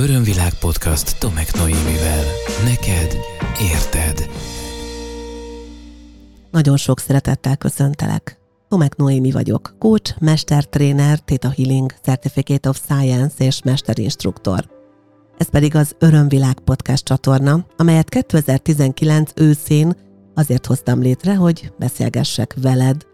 Örömvilág podcast Tomek Noémivel. Neked érted. Nagyon sok szeretettel köszöntelek. Tomek Noémi vagyok, coach, mestertréner, Theta Healing, Certificate of Science és mesterinstruktor. Ez pedig az Örömvilág podcast csatorna, amelyet 2019 őszén azért hoztam létre, hogy beszélgessek veled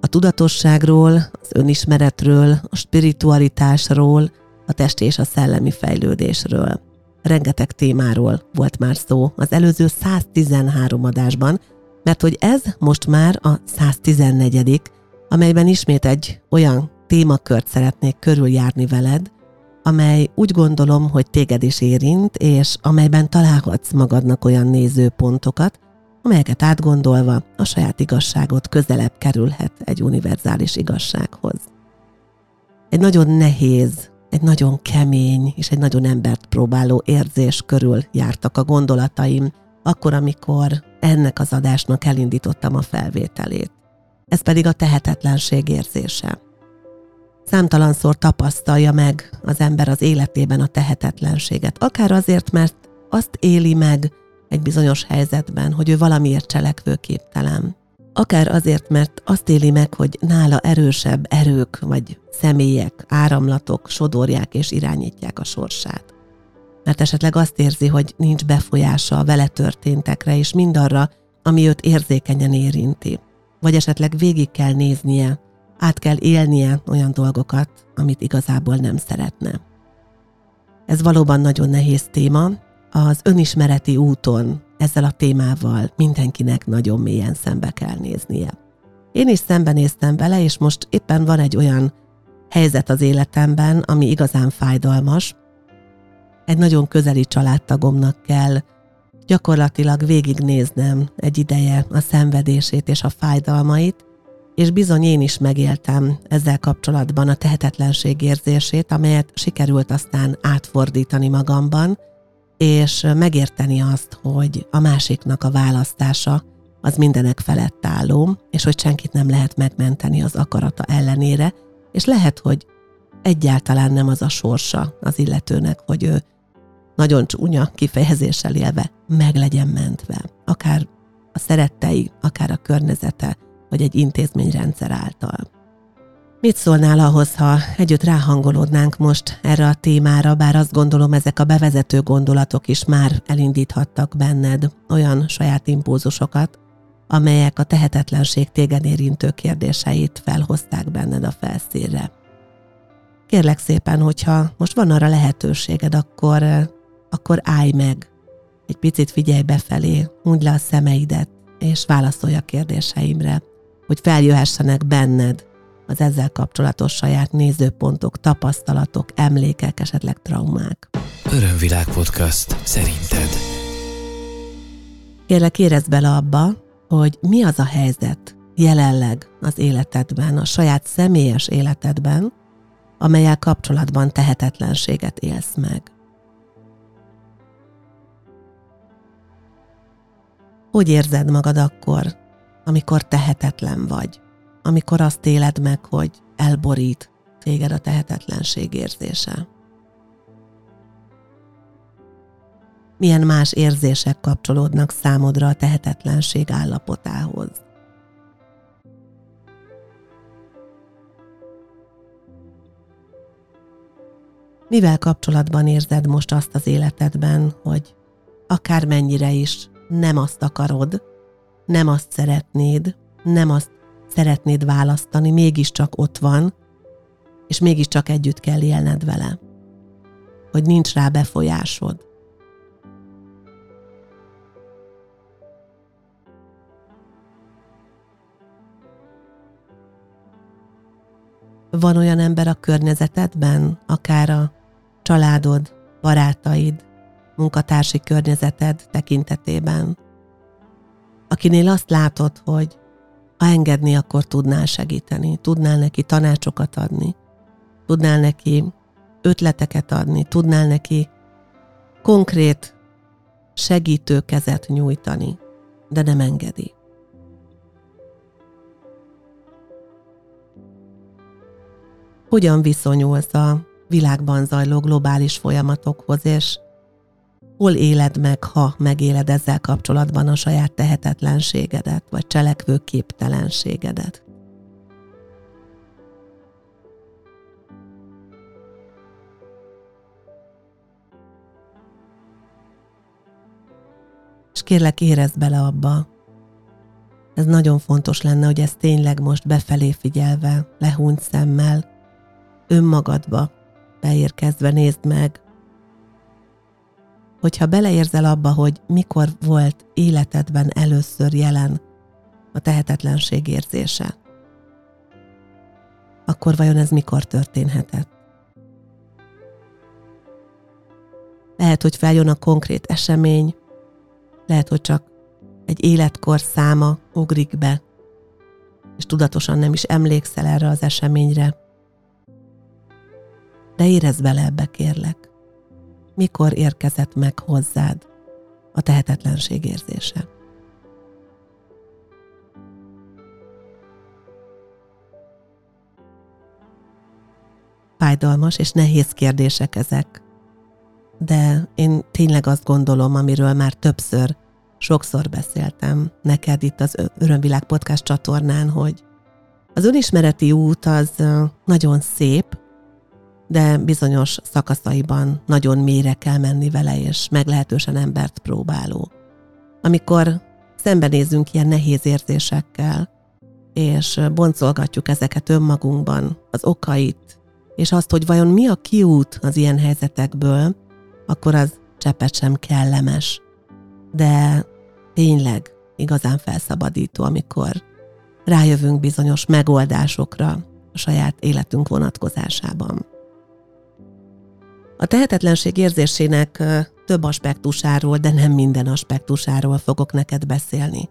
a tudatosságról, az önismeretről, a spiritualitásról, a testi és a szellemi fejlődésről. Rengeteg témáról volt már szó az előző 113 adásban, mert hogy ez most már a 114 amelyben ismét egy olyan témakört szeretnék körüljárni veled, amely úgy gondolom, hogy téged is érint, és amelyben találhatsz magadnak olyan nézőpontokat, amelyeket átgondolva a saját igazságot közelebb kerülhet egy univerzális igazsághoz. Egy nagyon nehéz, egy nagyon kemény és egy nagyon embert próbáló érzés körül jártak a gondolataim, akkor, amikor ennek az adásnak elindítottam a felvételét. Ez pedig a tehetetlenség érzése. Számtalanszor tapasztalja meg az ember az életében a tehetetlenséget, akár azért, mert azt éli meg egy bizonyos helyzetben, hogy ő valamiért cselekvőképtelen. Akár azért, mert azt éli meg, hogy nála erősebb erők vagy személyek, áramlatok sodorják és irányítják a sorsát. Mert esetleg azt érzi, hogy nincs befolyása a vele történtekre és mindarra, ami őt érzékenyen érinti. Vagy esetleg végig kell néznie, át kell élnie olyan dolgokat, amit igazából nem szeretne. Ez valóban nagyon nehéz téma, az önismereti úton ezzel a témával mindenkinek nagyon mélyen szembe kell néznie. Én is szembenéztem vele, és most éppen van egy olyan helyzet az életemben, ami igazán fájdalmas. Egy nagyon közeli családtagomnak kell gyakorlatilag végignéznem egy ideje a szenvedését és a fájdalmait, és bizony én is megéltem ezzel kapcsolatban a tehetetlenség érzését, amelyet sikerült aztán átfordítani magamban, és megérteni azt, hogy a másiknak a választása az mindenek felett álló, és hogy senkit nem lehet megmenteni az akarata ellenére, és lehet, hogy egyáltalán nem az a sorsa az illetőnek, hogy ő nagyon csúnya kifejezéssel élve meg legyen mentve, akár a szerettei, akár a környezete, vagy egy intézményrendszer által. Mit szólnál ahhoz, ha együtt ráhangolódnánk most erre a témára, bár azt gondolom ezek a bevezető gondolatok is már elindíthattak benned olyan saját impulzusokat, amelyek a tehetetlenség téged érintő kérdéseit felhozták benned a felszínre. Kérlek szépen, hogyha most van arra lehetőséged, akkor, akkor állj meg, egy picit figyelj befelé, húgy le a szemeidet, és válaszolj a kérdéseimre, hogy feljöhessenek benned az ezzel kapcsolatos saját nézőpontok, tapasztalatok, emlékek, esetleg traumák. Örömvilág podcast szerinted. Kérlek, érezd bele abba, hogy mi az a helyzet jelenleg az életedben, a saját személyes életedben, amelyel kapcsolatban tehetetlenséget élsz meg. Hogy érzed magad akkor, amikor tehetetlen vagy? Amikor azt éled meg, hogy elborít téged a tehetetlenség érzése? Milyen más érzések kapcsolódnak számodra a tehetetlenség állapotához? Mivel kapcsolatban érzed most azt az életedben, hogy akármennyire is nem azt akarod, nem azt szeretnéd, nem azt szeretnéd választani, mégiscsak ott van, és mégiscsak együtt kell élned vele. Hogy nincs rá befolyásod. Van olyan ember a környezetedben, akár a családod, barátaid, munkatársi környezeted tekintetében, akinél azt látod, hogy ha engedni, akkor tudnál segíteni, tudnál neki tanácsokat adni, tudnál neki ötleteket adni, tudnál neki konkrét segítő kezet nyújtani, de nem engedi. Hogyan viszonyulsz a világban zajló globális folyamatokhoz, és hol éled meg, ha megéled ezzel kapcsolatban a saját tehetetlenségedet, vagy cselekvő képtelenségedet. És kérlek, érezd bele abba, ez nagyon fontos lenne, hogy ez tényleg most befelé figyelve, lehúnyt szemmel, önmagadba beérkezve nézd meg, hogyha beleérzel abba, hogy mikor volt életedben először jelen a tehetetlenség érzése, akkor vajon ez mikor történhetett? Lehet, hogy feljön a konkrét esemény, lehet, hogy csak egy életkor száma ugrik be, és tudatosan nem is emlékszel erre az eseményre. De érezd bele ebbe, kérlek. Mikor érkezett meg hozzád a tehetetlenség érzése? Fájdalmas és nehéz kérdések ezek, de én tényleg azt gondolom, amiről már többször sokszor beszéltem neked itt az Örömvilág podcast csatornán, hogy az önismereti út az nagyon szép, de bizonyos szakaszaiban nagyon mélyre kell menni vele, és meglehetősen embert próbáló. Amikor szembenézünk ilyen nehéz érzésekkel, és boncolgatjuk ezeket önmagunkban, az okait, és azt, hogy vajon mi a kiút az ilyen helyzetekből, akkor az cseppet sem kellemes. De tényleg igazán felszabadító, amikor rájövünk bizonyos megoldásokra a saját életünk vonatkozásában. A tehetetlenség érzésének több aspektusáról, de nem minden aspektusáról fogok neked beszélni.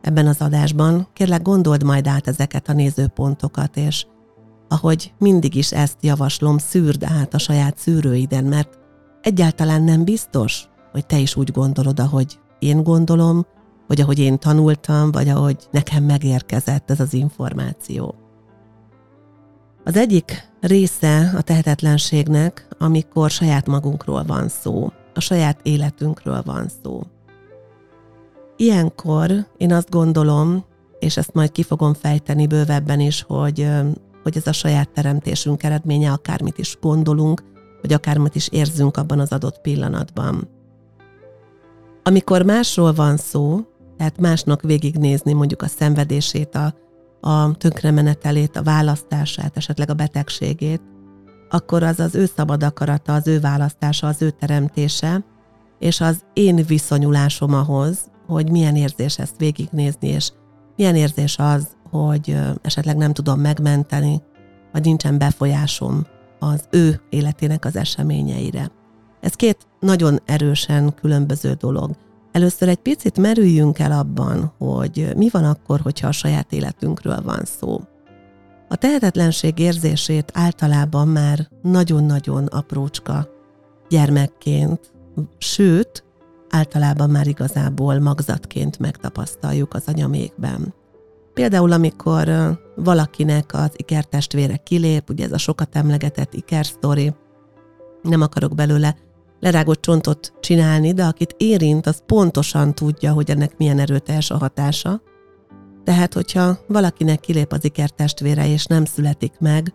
Ebben az adásban kérlek gondold majd át ezeket a nézőpontokat, és ahogy mindig is ezt javaslom, szűrd át a saját szűrőiden, mert egyáltalán nem biztos, hogy te is úgy gondolod, ahogy én gondolom, vagy ahogy én tanultam, vagy ahogy nekem megérkezett ez az információ. Az egyik része a tehetetlenségnek, amikor saját magunkról van szó, a saját életünkről van szó. Ilyenkor én azt gondolom, és ezt majd ki fogom fejteni bővebben is, hogy, hogy ez a saját teremtésünk eredménye, akármit is gondolunk, vagy akármit is érzünk abban az adott pillanatban. Amikor másról van szó, tehát másnak végignézni mondjuk a szenvedését, a, a tönkremenetelét, a választását, esetleg a betegségét, akkor az az ő szabad akarata, az ő választása, az ő teremtése, és az én viszonyulásom ahhoz, hogy milyen érzés ezt végignézni, és milyen érzés az, hogy esetleg nem tudom megmenteni, vagy nincsen befolyásom az ő életének az eseményeire. Ez két nagyon erősen különböző dolog. Először egy picit merüljünk el abban, hogy mi van akkor, hogyha a saját életünkről van szó. A tehetetlenség érzését általában már nagyon-nagyon aprócska gyermekként, sőt, általában már igazából magzatként megtapasztaljuk az anyamékben. Például, amikor valakinek az ikertestvére kilép, ugye ez a sokat emlegetett ikersztori, nem akarok belőle lerágott csontot csinálni, de akit érint, az pontosan tudja, hogy ennek milyen erőteljes a hatása. Tehát, hogyha valakinek kilép az ikertestvére és nem születik meg,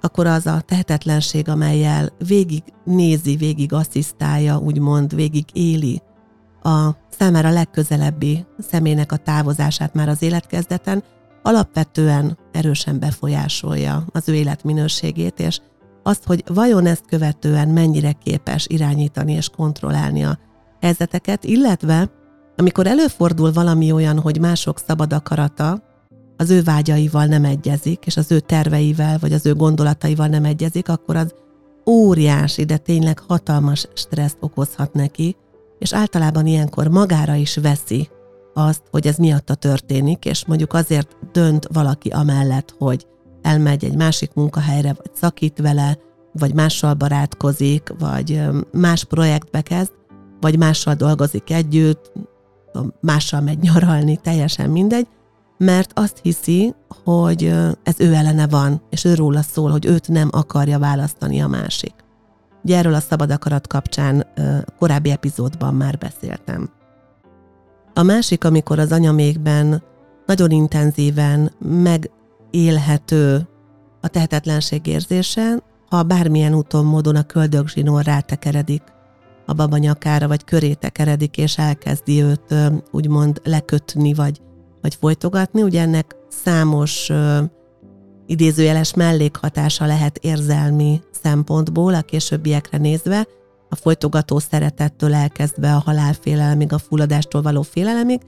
akkor az a tehetetlenség, amelyel végig nézi, végig asszisztálja, úgymond végig éli a számára legközelebbi személynek a távozását már az életkezdeten, alapvetően erősen befolyásolja az ő életminőségét, és azt, hogy vajon ezt követően mennyire képes irányítani és kontrollálni a helyzeteket, illetve amikor előfordul valami olyan, hogy mások szabad akarata az ő vágyaival nem egyezik, és az ő terveivel, vagy az ő gondolataival nem egyezik, akkor az óriási, de tényleg hatalmas stresszt okozhat neki, és általában ilyenkor magára is veszi azt, hogy ez miatta történik, és mondjuk azért dönt valaki amellett, hogy elmegy egy másik munkahelyre, vagy szakít vele, vagy mással barátkozik, vagy más projektbe kezd, vagy mással dolgozik együtt, mással megy nyaralni, teljesen mindegy, mert azt hiszi, hogy ez ő ellene van, és ő róla szól, hogy őt nem akarja választani a másik. Ugye erről a szabad akarat kapcsán korábbi epizódban már beszéltem. A másik, amikor az anyamékben nagyon intenzíven megélhető a tehetetlenség érzése, ha bármilyen úton, módon a köldögzsinór rátekeredik a baba nyakára, vagy köré tekeredik, és elkezdi őt úgymond lekötni, vagy, vagy folytogatni. Ugye ennek számos idézőjeles mellékhatása lehet érzelmi szempontból a későbbiekre nézve, a folytogató szeretettől elkezdve a halálfélelemig, a fulladástól való félelemig,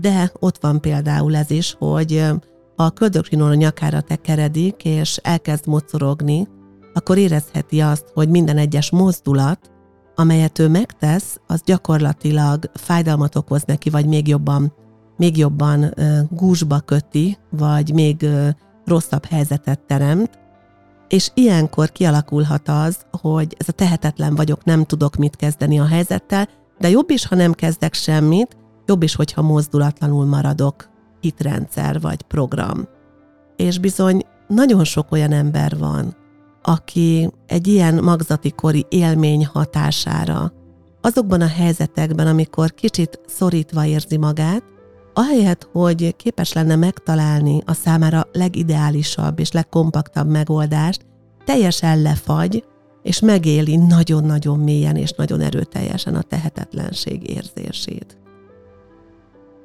de ott van például ez is, hogy a köldökrinon a nyakára tekeredik, és elkezd mocorogni, akkor érezheti azt, hogy minden egyes mozdulat, amelyet ő megtesz, az gyakorlatilag fájdalmat okoz neki, vagy még jobban, még jobban gúzsba köti, vagy még rosszabb helyzetet teremt, és ilyenkor kialakulhat az, hogy ez a tehetetlen vagyok, nem tudok mit kezdeni a helyzettel, de jobb is, ha nem kezdek semmit, jobb is, hogyha mozdulatlanul maradok, hitrendszer vagy program. És bizony nagyon sok olyan ember van, aki egy ilyen magzati kori élmény hatására azokban a helyzetekben, amikor kicsit szorítva érzi magát, ahelyett, hogy képes lenne megtalálni a számára legideálisabb és legkompaktabb megoldást, teljesen lefagy, és megéli nagyon-nagyon mélyen és nagyon erőteljesen a tehetetlenség érzését.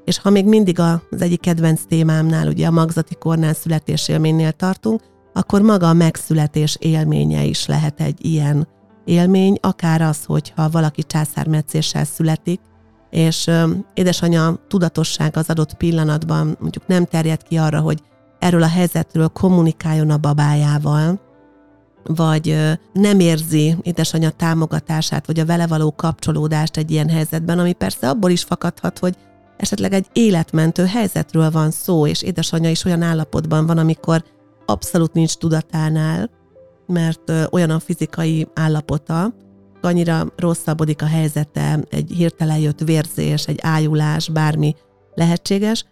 És ha még mindig az egyik kedvenc témámnál, ugye a magzati kornál születésélménynél tartunk, akkor maga a megszületés élménye is lehet egy ilyen élmény, akár az, hogyha valaki császármetszéssel születik, és édesanyja tudatosság az adott pillanatban mondjuk nem terjed ki arra, hogy erről a helyzetről kommunikáljon a babájával, vagy nem érzi édesanyja támogatását, vagy a vele való kapcsolódást egy ilyen helyzetben, ami persze abból is fakadhat, hogy esetleg egy életmentő helyzetről van szó, és édesanyja is olyan állapotban van, amikor abszolút nincs tudatánál, mert olyan a fizikai állapota, annyira rosszabbodik a helyzete, egy hirtelen jött vérzés, egy ájulás, bármi lehetséges,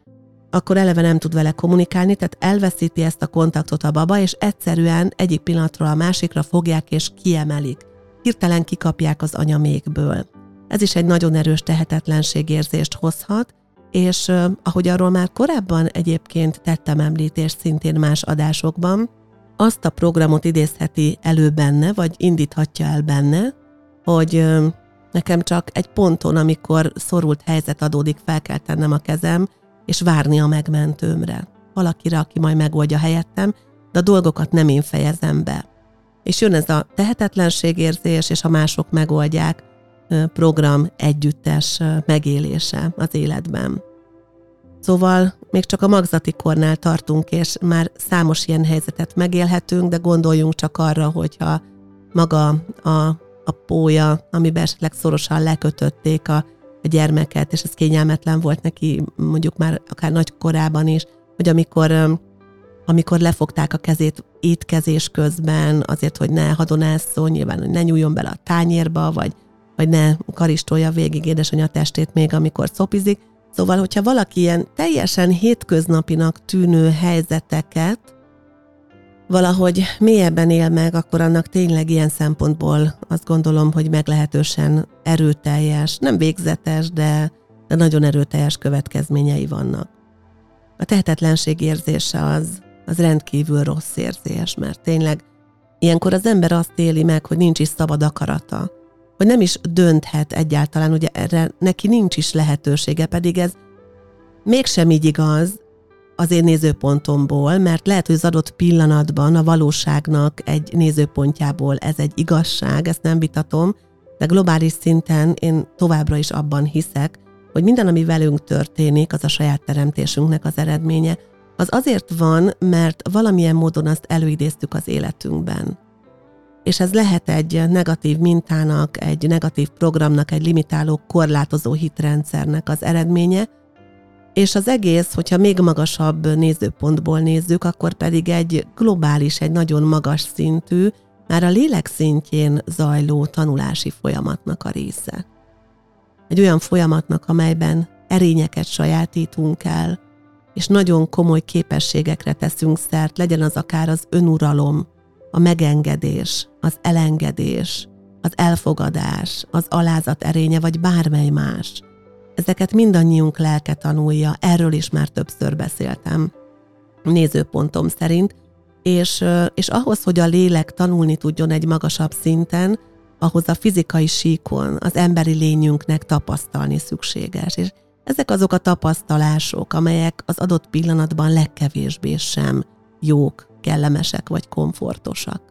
akkor eleve nem tud vele kommunikálni, tehát elveszíti ezt a kontaktot a baba, és egyszerűen egyik pillanatról a másikra fogják és kiemelik. Hirtelen kikapják az anyamékből. Ez is egy nagyon erős tehetetlenségérzést hozhat, és ahogy arról már korábban egyébként tettem említést szintén más adásokban, azt a programot idézheti elő benne, vagy indíthatja el benne, hogy nekem csak egy ponton, amikor szorult helyzet adódik, fel kell tennem a kezem, és várni a megmentőmre. Valakire, aki majd megoldja helyettem, de a dolgokat nem én fejezem be. És jön ez a tehetetlenségérzés, és a mások megoldják program együttes megélése az életben. Szóval még csak a magzati kornál tartunk, és már számos ilyen helyzetet megélhetünk, de gondoljunk csak arra, hogyha maga a a pója, amiben esetleg szorosan lekötötték a, a gyermeket, és ez kényelmetlen volt neki mondjuk már akár nagy korában is, hogy amikor amikor lefogták a kezét étkezés közben, azért, hogy ne hadonásszon, nyilván, hogy ne nyúljon bele a tányérba, vagy, vagy ne karistolja végig édesanyja testét még, amikor szopizik. Szóval, hogyha valaki ilyen teljesen hétköznapinak tűnő helyzeteket valahogy mélyebben él meg, akkor annak tényleg ilyen szempontból azt gondolom, hogy meglehetősen erőteljes, nem végzetes, de, de nagyon erőteljes következményei vannak. A tehetetlenség érzése az, az rendkívül rossz érzés, mert tényleg ilyenkor az ember azt éli meg, hogy nincs is szabad akarata, hogy nem is dönthet egyáltalán, ugye erre neki nincs is lehetősége, pedig ez mégsem így igaz, az én nézőpontomból, mert lehet, hogy az adott pillanatban a valóságnak egy nézőpontjából ez egy igazság, ezt nem vitatom, de globális szinten én továbbra is abban hiszek, hogy minden, ami velünk történik, az a saját teremtésünknek az eredménye, az azért van, mert valamilyen módon azt előidéztük az életünkben. És ez lehet egy negatív mintának, egy negatív programnak, egy limitáló, korlátozó hitrendszernek az eredménye, és az egész, hogyha még magasabb nézőpontból nézzük, akkor pedig egy globális, egy nagyon magas szintű, már a lélek szintjén zajló tanulási folyamatnak a része. Egy olyan folyamatnak, amelyben erényeket sajátítunk el, és nagyon komoly képességekre teszünk szert, legyen az akár az önuralom, a megengedés, az elengedés, az elfogadás, az alázat erénye, vagy bármely más. Ezeket mindannyiunk lelke tanulja, erről is már többször beszéltem nézőpontom szerint, és, és ahhoz, hogy a lélek tanulni tudjon egy magasabb szinten, ahhoz a fizikai síkon az emberi lényünknek tapasztalni szükséges. És ezek azok a tapasztalások, amelyek az adott pillanatban legkevésbé sem jók, kellemesek vagy komfortosak.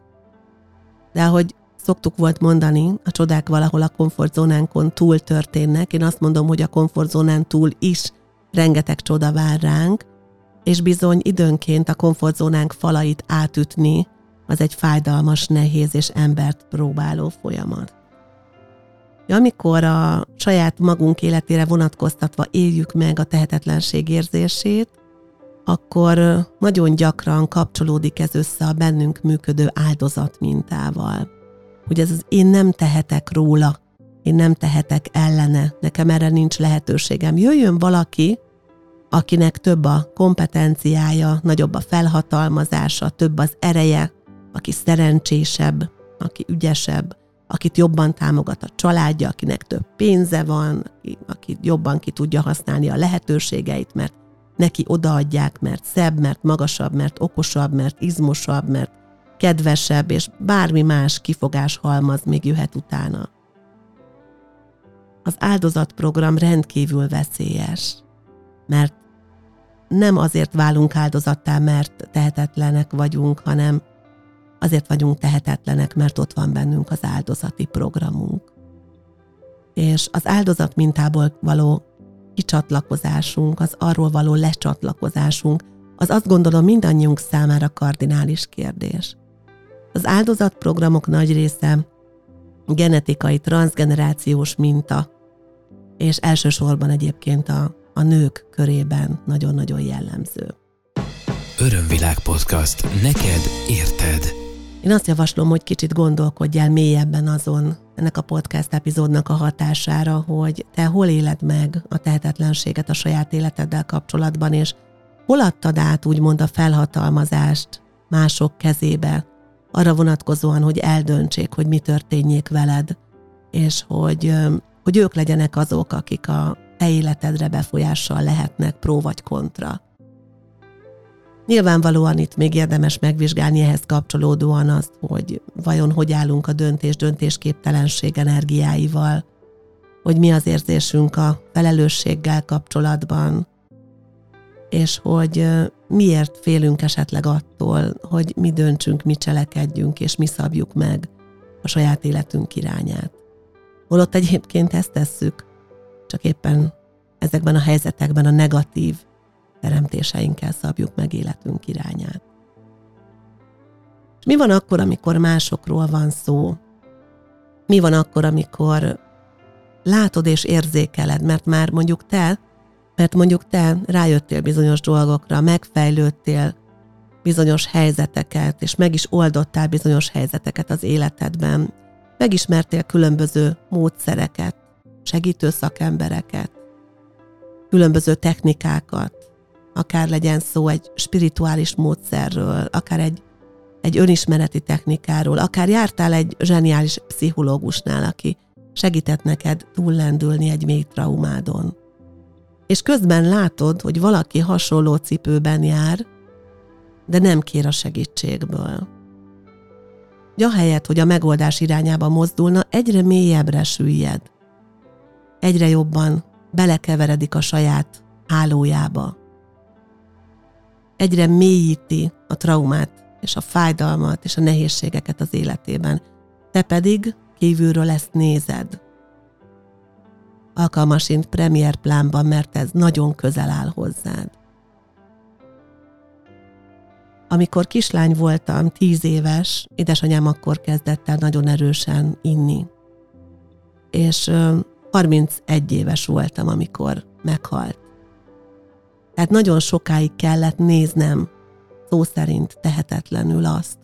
De ahogy szoktuk volt mondani, a csodák valahol a komfortzónánkon túl történnek, én azt mondom, hogy a komfortzónán túl is rengeteg csoda vár ránk, és bizony időnként a komfortzónánk falait átütni, az egy fájdalmas, nehéz és embert próbáló folyamat. Amikor a saját magunk életére vonatkoztatva éljük meg a tehetetlenség érzését, akkor nagyon gyakran kapcsolódik ez össze a bennünk működő áldozat mintával. Hogy ez az én nem tehetek róla, én nem tehetek ellene, nekem erre nincs lehetőségem. Jöjjön valaki, akinek több a kompetenciája, nagyobb a felhatalmazása, több az ereje, aki szerencsésebb, aki ügyesebb, akit jobban támogat a családja, akinek több pénze van, aki jobban ki tudja használni a lehetőségeit, mert neki odaadják, mert szebb, mert magasabb, mert okosabb, mert izmosabb, mert kedvesebb, és bármi más kifogás halmaz még jöhet utána. Az áldozatprogram rendkívül veszélyes, mert nem azért válunk áldozattá, mert tehetetlenek vagyunk, hanem azért vagyunk tehetetlenek, mert ott van bennünk az áldozati programunk. És az áldozat mintából való kicsatlakozásunk, az arról való lecsatlakozásunk, az azt gondolom mindannyiunk számára kardinális kérdés. Az áldozatprogramok nagy része genetikai, transgenerációs minta, és elsősorban egyébként a a nők körében nagyon-nagyon jellemző. Örömvilág podcast. Neked érted. Én azt javaslom, hogy kicsit gondolkodjál mélyebben azon, ennek a podcast epizódnak a hatására, hogy te hol éled meg a tehetetlenséget a saját életeddel kapcsolatban, és hol adtad át úgymond a felhatalmazást mások kezébe, arra vonatkozóan, hogy eldöntsék, hogy mi történjék veled, és hogy, hogy ők legyenek azok, akik a te életedre befolyással lehetnek pró vagy kontra. Nyilvánvalóan itt még érdemes megvizsgálni ehhez kapcsolódóan azt, hogy vajon hogy állunk a döntés-döntésképtelenség energiáival, hogy mi az érzésünk a felelősséggel kapcsolatban, és hogy miért félünk esetleg attól, hogy mi döntsünk, mi cselekedjünk, és mi szabjuk meg a saját életünk irányát. Holott egyébként ezt tesszük, csak éppen ezekben a helyzetekben a negatív teremtéseinkkel szabjuk meg életünk irányát. És mi van akkor, amikor másokról van szó? Mi van akkor, amikor látod és érzékeled, mert már mondjuk te, mert mondjuk te rájöttél bizonyos dolgokra, megfejlődtél bizonyos helyzeteket, és meg is oldottál bizonyos helyzeteket az életedben, megismertél különböző módszereket, segítő szakembereket, különböző technikákat, akár legyen szó egy spirituális módszerről, akár egy, egy önismereti technikáról, akár jártál egy zseniális pszichológusnál, aki segített neked túllendülni egy mély traumádon. És közben látod, hogy valaki hasonló cipőben jár, de nem kér a segítségből. Ja helyett, hogy a megoldás irányába mozdulna, egyre mélyebbre süllyed egyre jobban belekeveredik a saját hálójába. Egyre mélyíti a traumát és a fájdalmat és a nehézségeket az életében. Te pedig kívülről ezt nézed. Alkalmasint premier plánban, mert ez nagyon közel áll hozzád. Amikor kislány voltam, tíz éves, édesanyám akkor kezdett el nagyon erősen inni. És 31 éves voltam, amikor meghalt. Tehát nagyon sokáig kellett néznem, szó szerint tehetetlenül azt,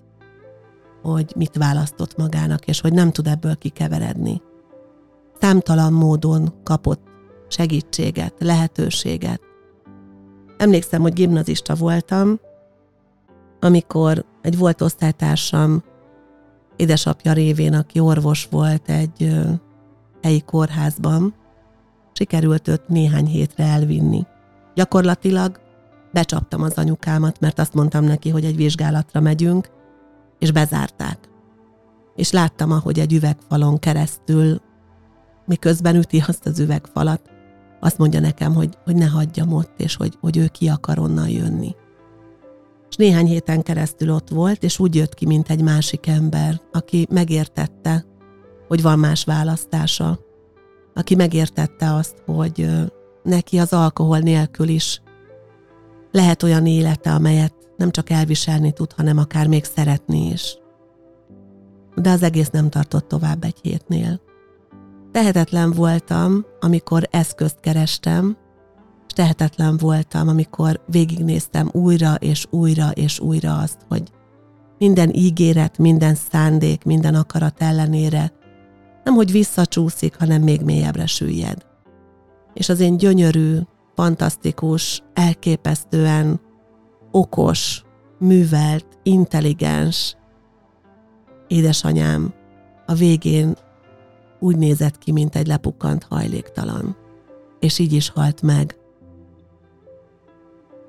hogy mit választott magának, és hogy nem tud ebből kikeveredni. Számtalan módon kapott segítséget, lehetőséget. Emlékszem, hogy gimnazista voltam, amikor egy volt osztálytársam édesapja révén, aki orvos volt egy helyi kórházban, sikerült őt néhány hétre elvinni. Gyakorlatilag becsaptam az anyukámat, mert azt mondtam neki, hogy egy vizsgálatra megyünk, és bezárták. És láttam, ahogy egy üvegfalon keresztül, miközben üti azt az üvegfalat, azt mondja nekem, hogy, hogy ne hagyjam ott, és hogy, hogy ő ki akar onnan jönni. És néhány héten keresztül ott volt, és úgy jött ki, mint egy másik ember, aki megértette, hogy van más választása, aki megértette azt, hogy neki az alkohol nélkül is lehet olyan élete, amelyet nem csak elviselni tud, hanem akár még szeretni is. De az egész nem tartott tovább egy hétnél. Tehetetlen voltam, amikor eszközt kerestem, és tehetetlen voltam, amikor végignéztem újra és újra és újra azt, hogy minden ígéret, minden szándék, minden akarat ellenére nem hogy visszacsúszik, hanem még mélyebbre süllyed. És az én gyönyörű, fantasztikus, elképesztően okos, művelt, intelligens édesanyám a végén úgy nézett ki, mint egy lepukkant hajléktalan. És így is halt meg.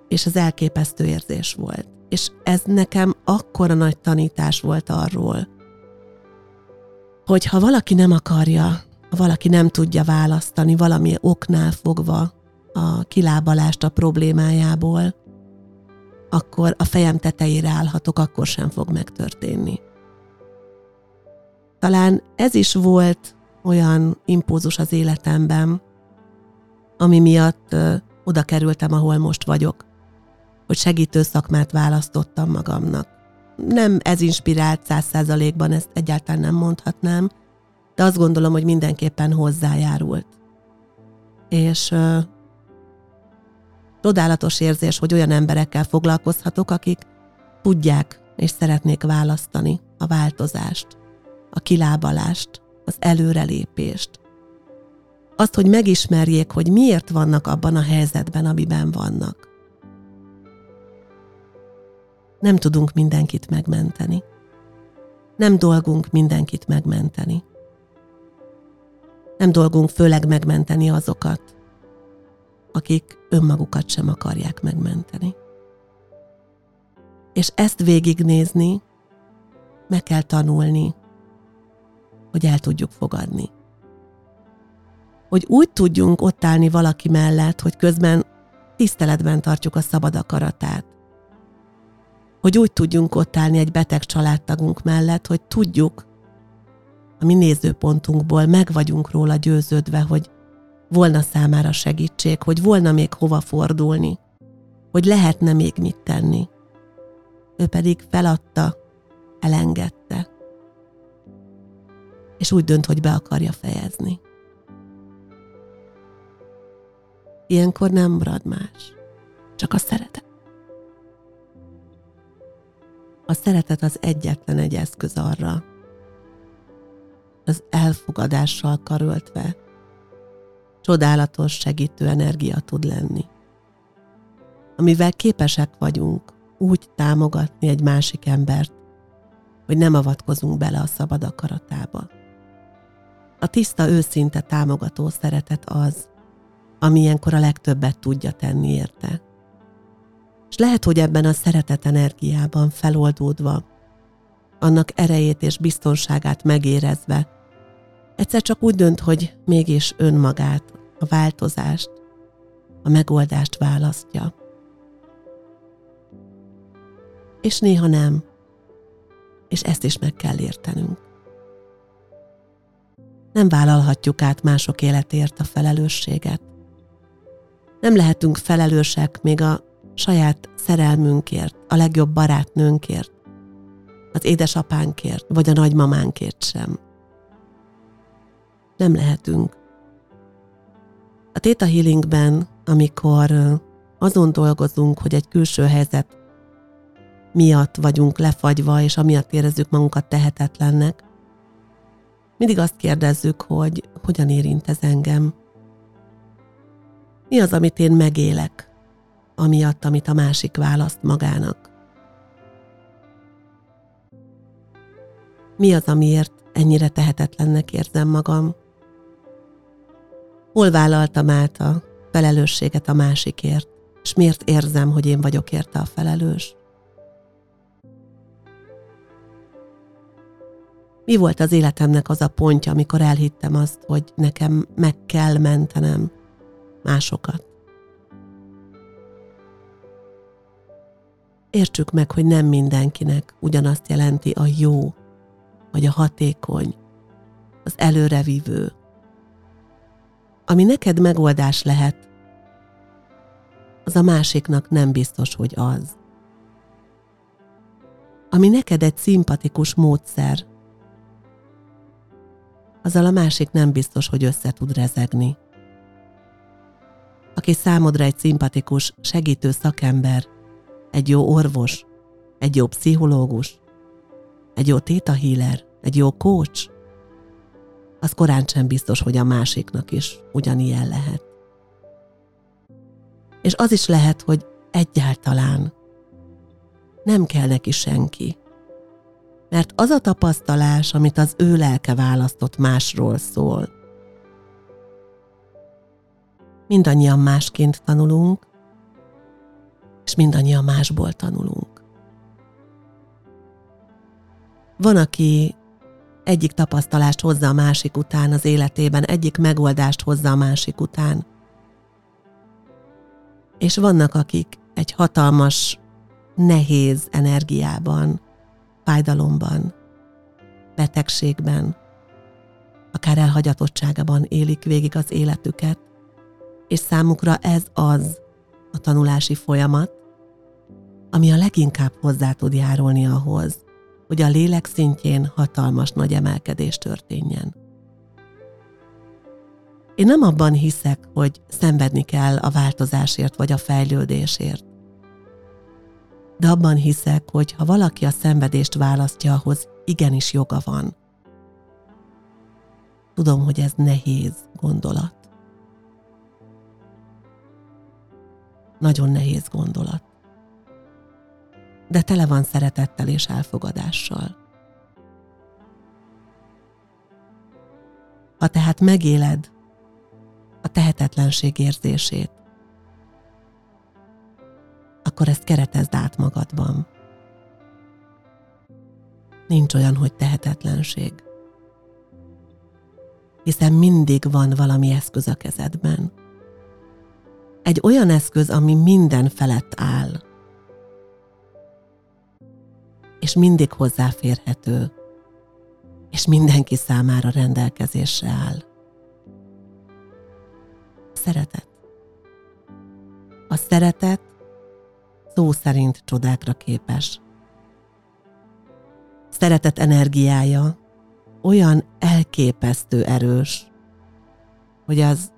És az elképesztő érzés volt. És ez nekem akkora nagy tanítás volt arról, hogy ha valaki nem akarja, ha valaki nem tudja választani valami oknál fogva a kilábalást a problémájából, akkor a fejem tetejére állhatok, akkor sem fog megtörténni. Talán ez is volt olyan impulzus az életemben, ami miatt oda kerültem, ahol most vagyok, hogy segítő szakmát választottam magamnak. Nem ez inspirált száz százalékban, ezt egyáltalán nem mondhatnám, de azt gondolom, hogy mindenképpen hozzájárult. És ö, Csodálatos érzés, hogy olyan emberekkel foglalkozhatok, akik tudják és szeretnék választani a változást, a kilábalást, az előrelépést. Azt, hogy megismerjék, hogy miért vannak abban a helyzetben, amiben vannak. Nem tudunk mindenkit megmenteni. Nem dolgunk mindenkit megmenteni. Nem dolgunk főleg megmenteni azokat, akik önmagukat sem akarják megmenteni. És ezt végignézni, meg kell tanulni, hogy el tudjuk fogadni. Hogy úgy tudjunk ott állni valaki mellett, hogy közben tiszteletben tartjuk a szabad akaratát. Hogy úgy tudjunk ott állni egy beteg családtagunk mellett, hogy tudjuk, a mi nézőpontunkból meg vagyunk róla győződve, hogy volna számára segítség, hogy volna még hova fordulni, hogy lehetne még mit tenni. Ő pedig feladta, elengedte, és úgy dönt, hogy be akarja fejezni. Ilyenkor nem marad más, csak a szeretet. A szeretet az egyetlen egy eszköz arra, az elfogadással karöltve csodálatos segítő energia tud lenni. Amivel képesek vagyunk úgy támogatni egy másik embert, hogy nem avatkozunk bele a szabad akaratába. A tiszta, őszinte támogató szeretet az, ami ilyenkor a legtöbbet tudja tenni érte. És lehet, hogy ebben a szeretet energiában feloldódva, annak erejét és biztonságát megérezve, egyszer csak úgy dönt, hogy mégis önmagát, a változást, a megoldást választja. És néha nem. És ezt is meg kell értenünk. Nem vállalhatjuk át mások életért a felelősséget. Nem lehetünk felelősek még a saját szerelmünkért, a legjobb barátnőnkért, az édesapánkért, vagy a nagymamánkért sem. Nem lehetünk. A Theta Healingben, amikor azon dolgozunk, hogy egy külső helyzet miatt vagyunk lefagyva, és amiatt érezzük magunkat tehetetlennek, mindig azt kérdezzük, hogy hogyan érint ez engem. Mi az, amit én megélek, amiatt, amit a másik választ magának. Mi az, amiért ennyire tehetetlennek érzem magam? Hol vállaltam át a felelősséget a másikért, és miért érzem, hogy én vagyok érte a felelős? Mi volt az életemnek az a pontja, amikor elhittem azt, hogy nekem meg kell mentenem másokat? Értsük meg, hogy nem mindenkinek ugyanazt jelenti a jó, vagy a hatékony, az előrevívő. Ami neked megoldás lehet, az a másiknak nem biztos, hogy az. Ami neked egy szimpatikus módszer, azzal a másik nem biztos, hogy össze tud rezegni. Aki számodra egy szimpatikus, segítő szakember, egy jó orvos, egy jó pszichológus, egy jó téta healer, egy jó coach, az korán sem biztos, hogy a másiknak is ugyanilyen lehet. És az is lehet, hogy egyáltalán nem kell neki senki. Mert az a tapasztalás, amit az ő lelke választott másról szól. Mindannyian másként tanulunk, és mindannyian másból tanulunk. Van, aki egyik tapasztalást hozza a másik után az életében, egyik megoldást hozza a másik után. És vannak, akik egy hatalmas, nehéz energiában, fájdalomban, betegségben, akár elhagyatottságában élik végig az életüket, és számukra ez az a tanulási folyamat, ami a leginkább hozzá tud járulni ahhoz, hogy a lélek szintjén hatalmas nagy emelkedés történjen. Én nem abban hiszek, hogy szenvedni kell a változásért vagy a fejlődésért. De abban hiszek, hogy ha valaki a szenvedést választja, ahhoz igenis joga van. Tudom, hogy ez nehéz gondolat. Nagyon nehéz gondolat de tele van szeretettel és elfogadással. Ha tehát megéled a tehetetlenség érzését, akkor ezt keretezd át magadban. Nincs olyan, hogy tehetetlenség. Hiszen mindig van valami eszköz a kezedben. Egy olyan eszköz, ami minden felett áll – és mindig hozzáférhető, és mindenki számára rendelkezésre áll. Szeretet. A szeretet szó szerint csodákra képes. Szeretet energiája olyan elképesztő erős, hogy az,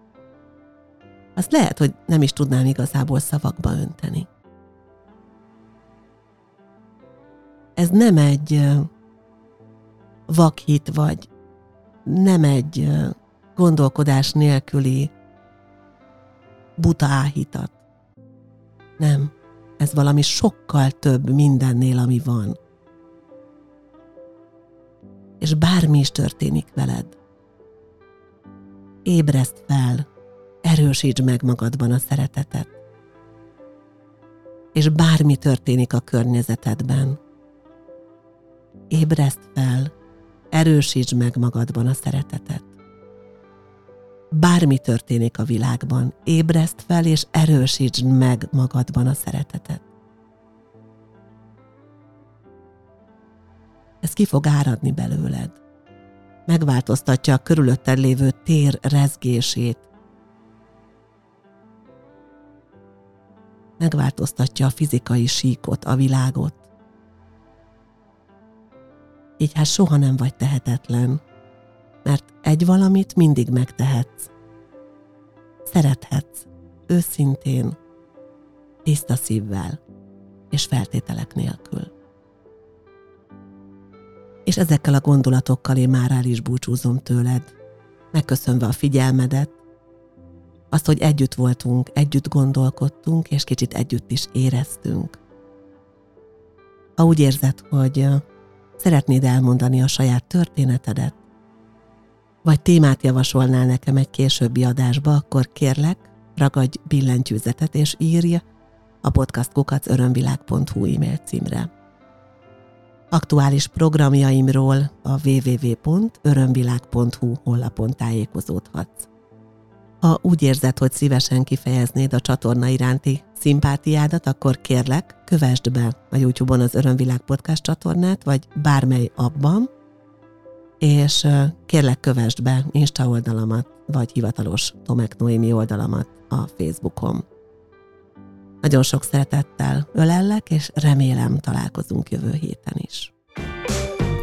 az lehet, hogy nem is tudnám igazából szavakba önteni. Ez nem egy vakhit, vagy nem egy gondolkodás nélküli buta áhítat. Nem, ez valami sokkal több mindennél, ami van. És bármi is történik veled, ébreszt fel, erősítsd meg magadban a szeretetet. És bármi történik a környezetedben, ébreszt fel, erősítsd meg magadban a szeretetet. Bármi történik a világban, ébreszt fel és erősítsd meg magadban a szeretetet. Ez ki fog áradni belőled. Megváltoztatja a körülötted lévő tér rezgését. Megváltoztatja a fizikai síkot, a világot így hát soha nem vagy tehetetlen, mert egy valamit mindig megtehetsz. Szerethetsz, őszintén, tiszta szívvel és feltételek nélkül. És ezekkel a gondolatokkal én már el is búcsúzom tőled, megköszönve a figyelmedet, azt, hogy együtt voltunk, együtt gondolkodtunk, és kicsit együtt is éreztünk. Ha úgy érzed, hogy Szeretnéd elmondani a saját történetedet? Vagy témát javasolnál nekem egy későbbi adásba, akkor kérlek, ragadj billentyűzetet és írj a podcastkukacörömvilág.hu e-mail címre. Aktuális programjaimról a www.örömvilág.hu honlapon tájékozódhatsz. Ha úgy érzed, hogy szívesen kifejeznéd a csatorna iránti szimpátiádat, akkor kérlek, kövesd be a YouTube-on az Örömvilág Podcast csatornát, vagy bármely abban, és kérlek kövesd be Insta oldalamat, vagy hivatalos Tomek Noémi oldalamat a Facebookon. Nagyon sok szeretettel ölellek, és remélem találkozunk jövő héten is.